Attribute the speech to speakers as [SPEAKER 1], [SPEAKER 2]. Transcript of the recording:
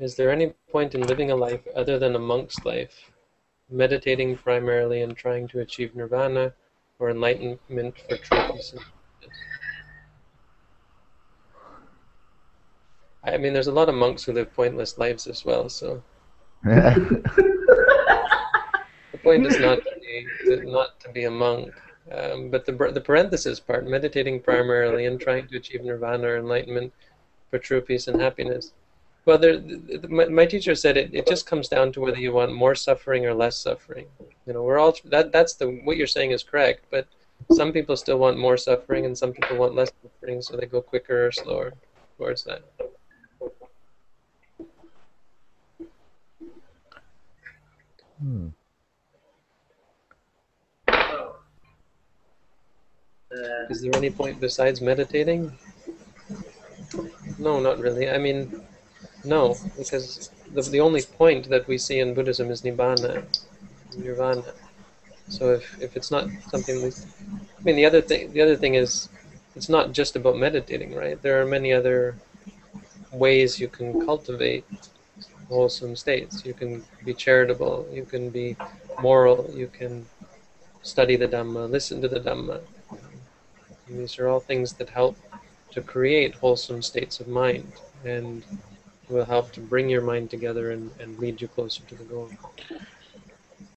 [SPEAKER 1] Is there any point in living a life other than a monk's life, meditating primarily and trying to achieve nirvana or enlightenment for true peace? I mean, there's a lot of monks who live pointless lives as well, so.
[SPEAKER 2] Yeah.
[SPEAKER 1] The point is not to be, not to be a monk. Um, but the, the parenthesis part, meditating primarily and trying to achieve nirvana or enlightenment for true peace and happiness. Well, there, the, my, my teacher said it, it just comes down to whether you want more suffering or less suffering. You know, we're all that that's the what you're saying is correct, but some people still want more suffering and some people want less suffering, so they go quicker or slower towards that.
[SPEAKER 2] Hmm.
[SPEAKER 1] Is there any point besides meditating? No, not really. I mean, no, because the, the only point that we see in Buddhism is nibbana, nirvana. So if, if it's not something we, I mean, the other thing the other thing is, it's not just about meditating, right? There are many other ways you can cultivate wholesome states. You can be charitable. You can be moral. You can study the Dhamma, listen to the Dhamma. And these are all things that help to create wholesome states of mind and will help to bring your mind together and, and lead you closer to the goal.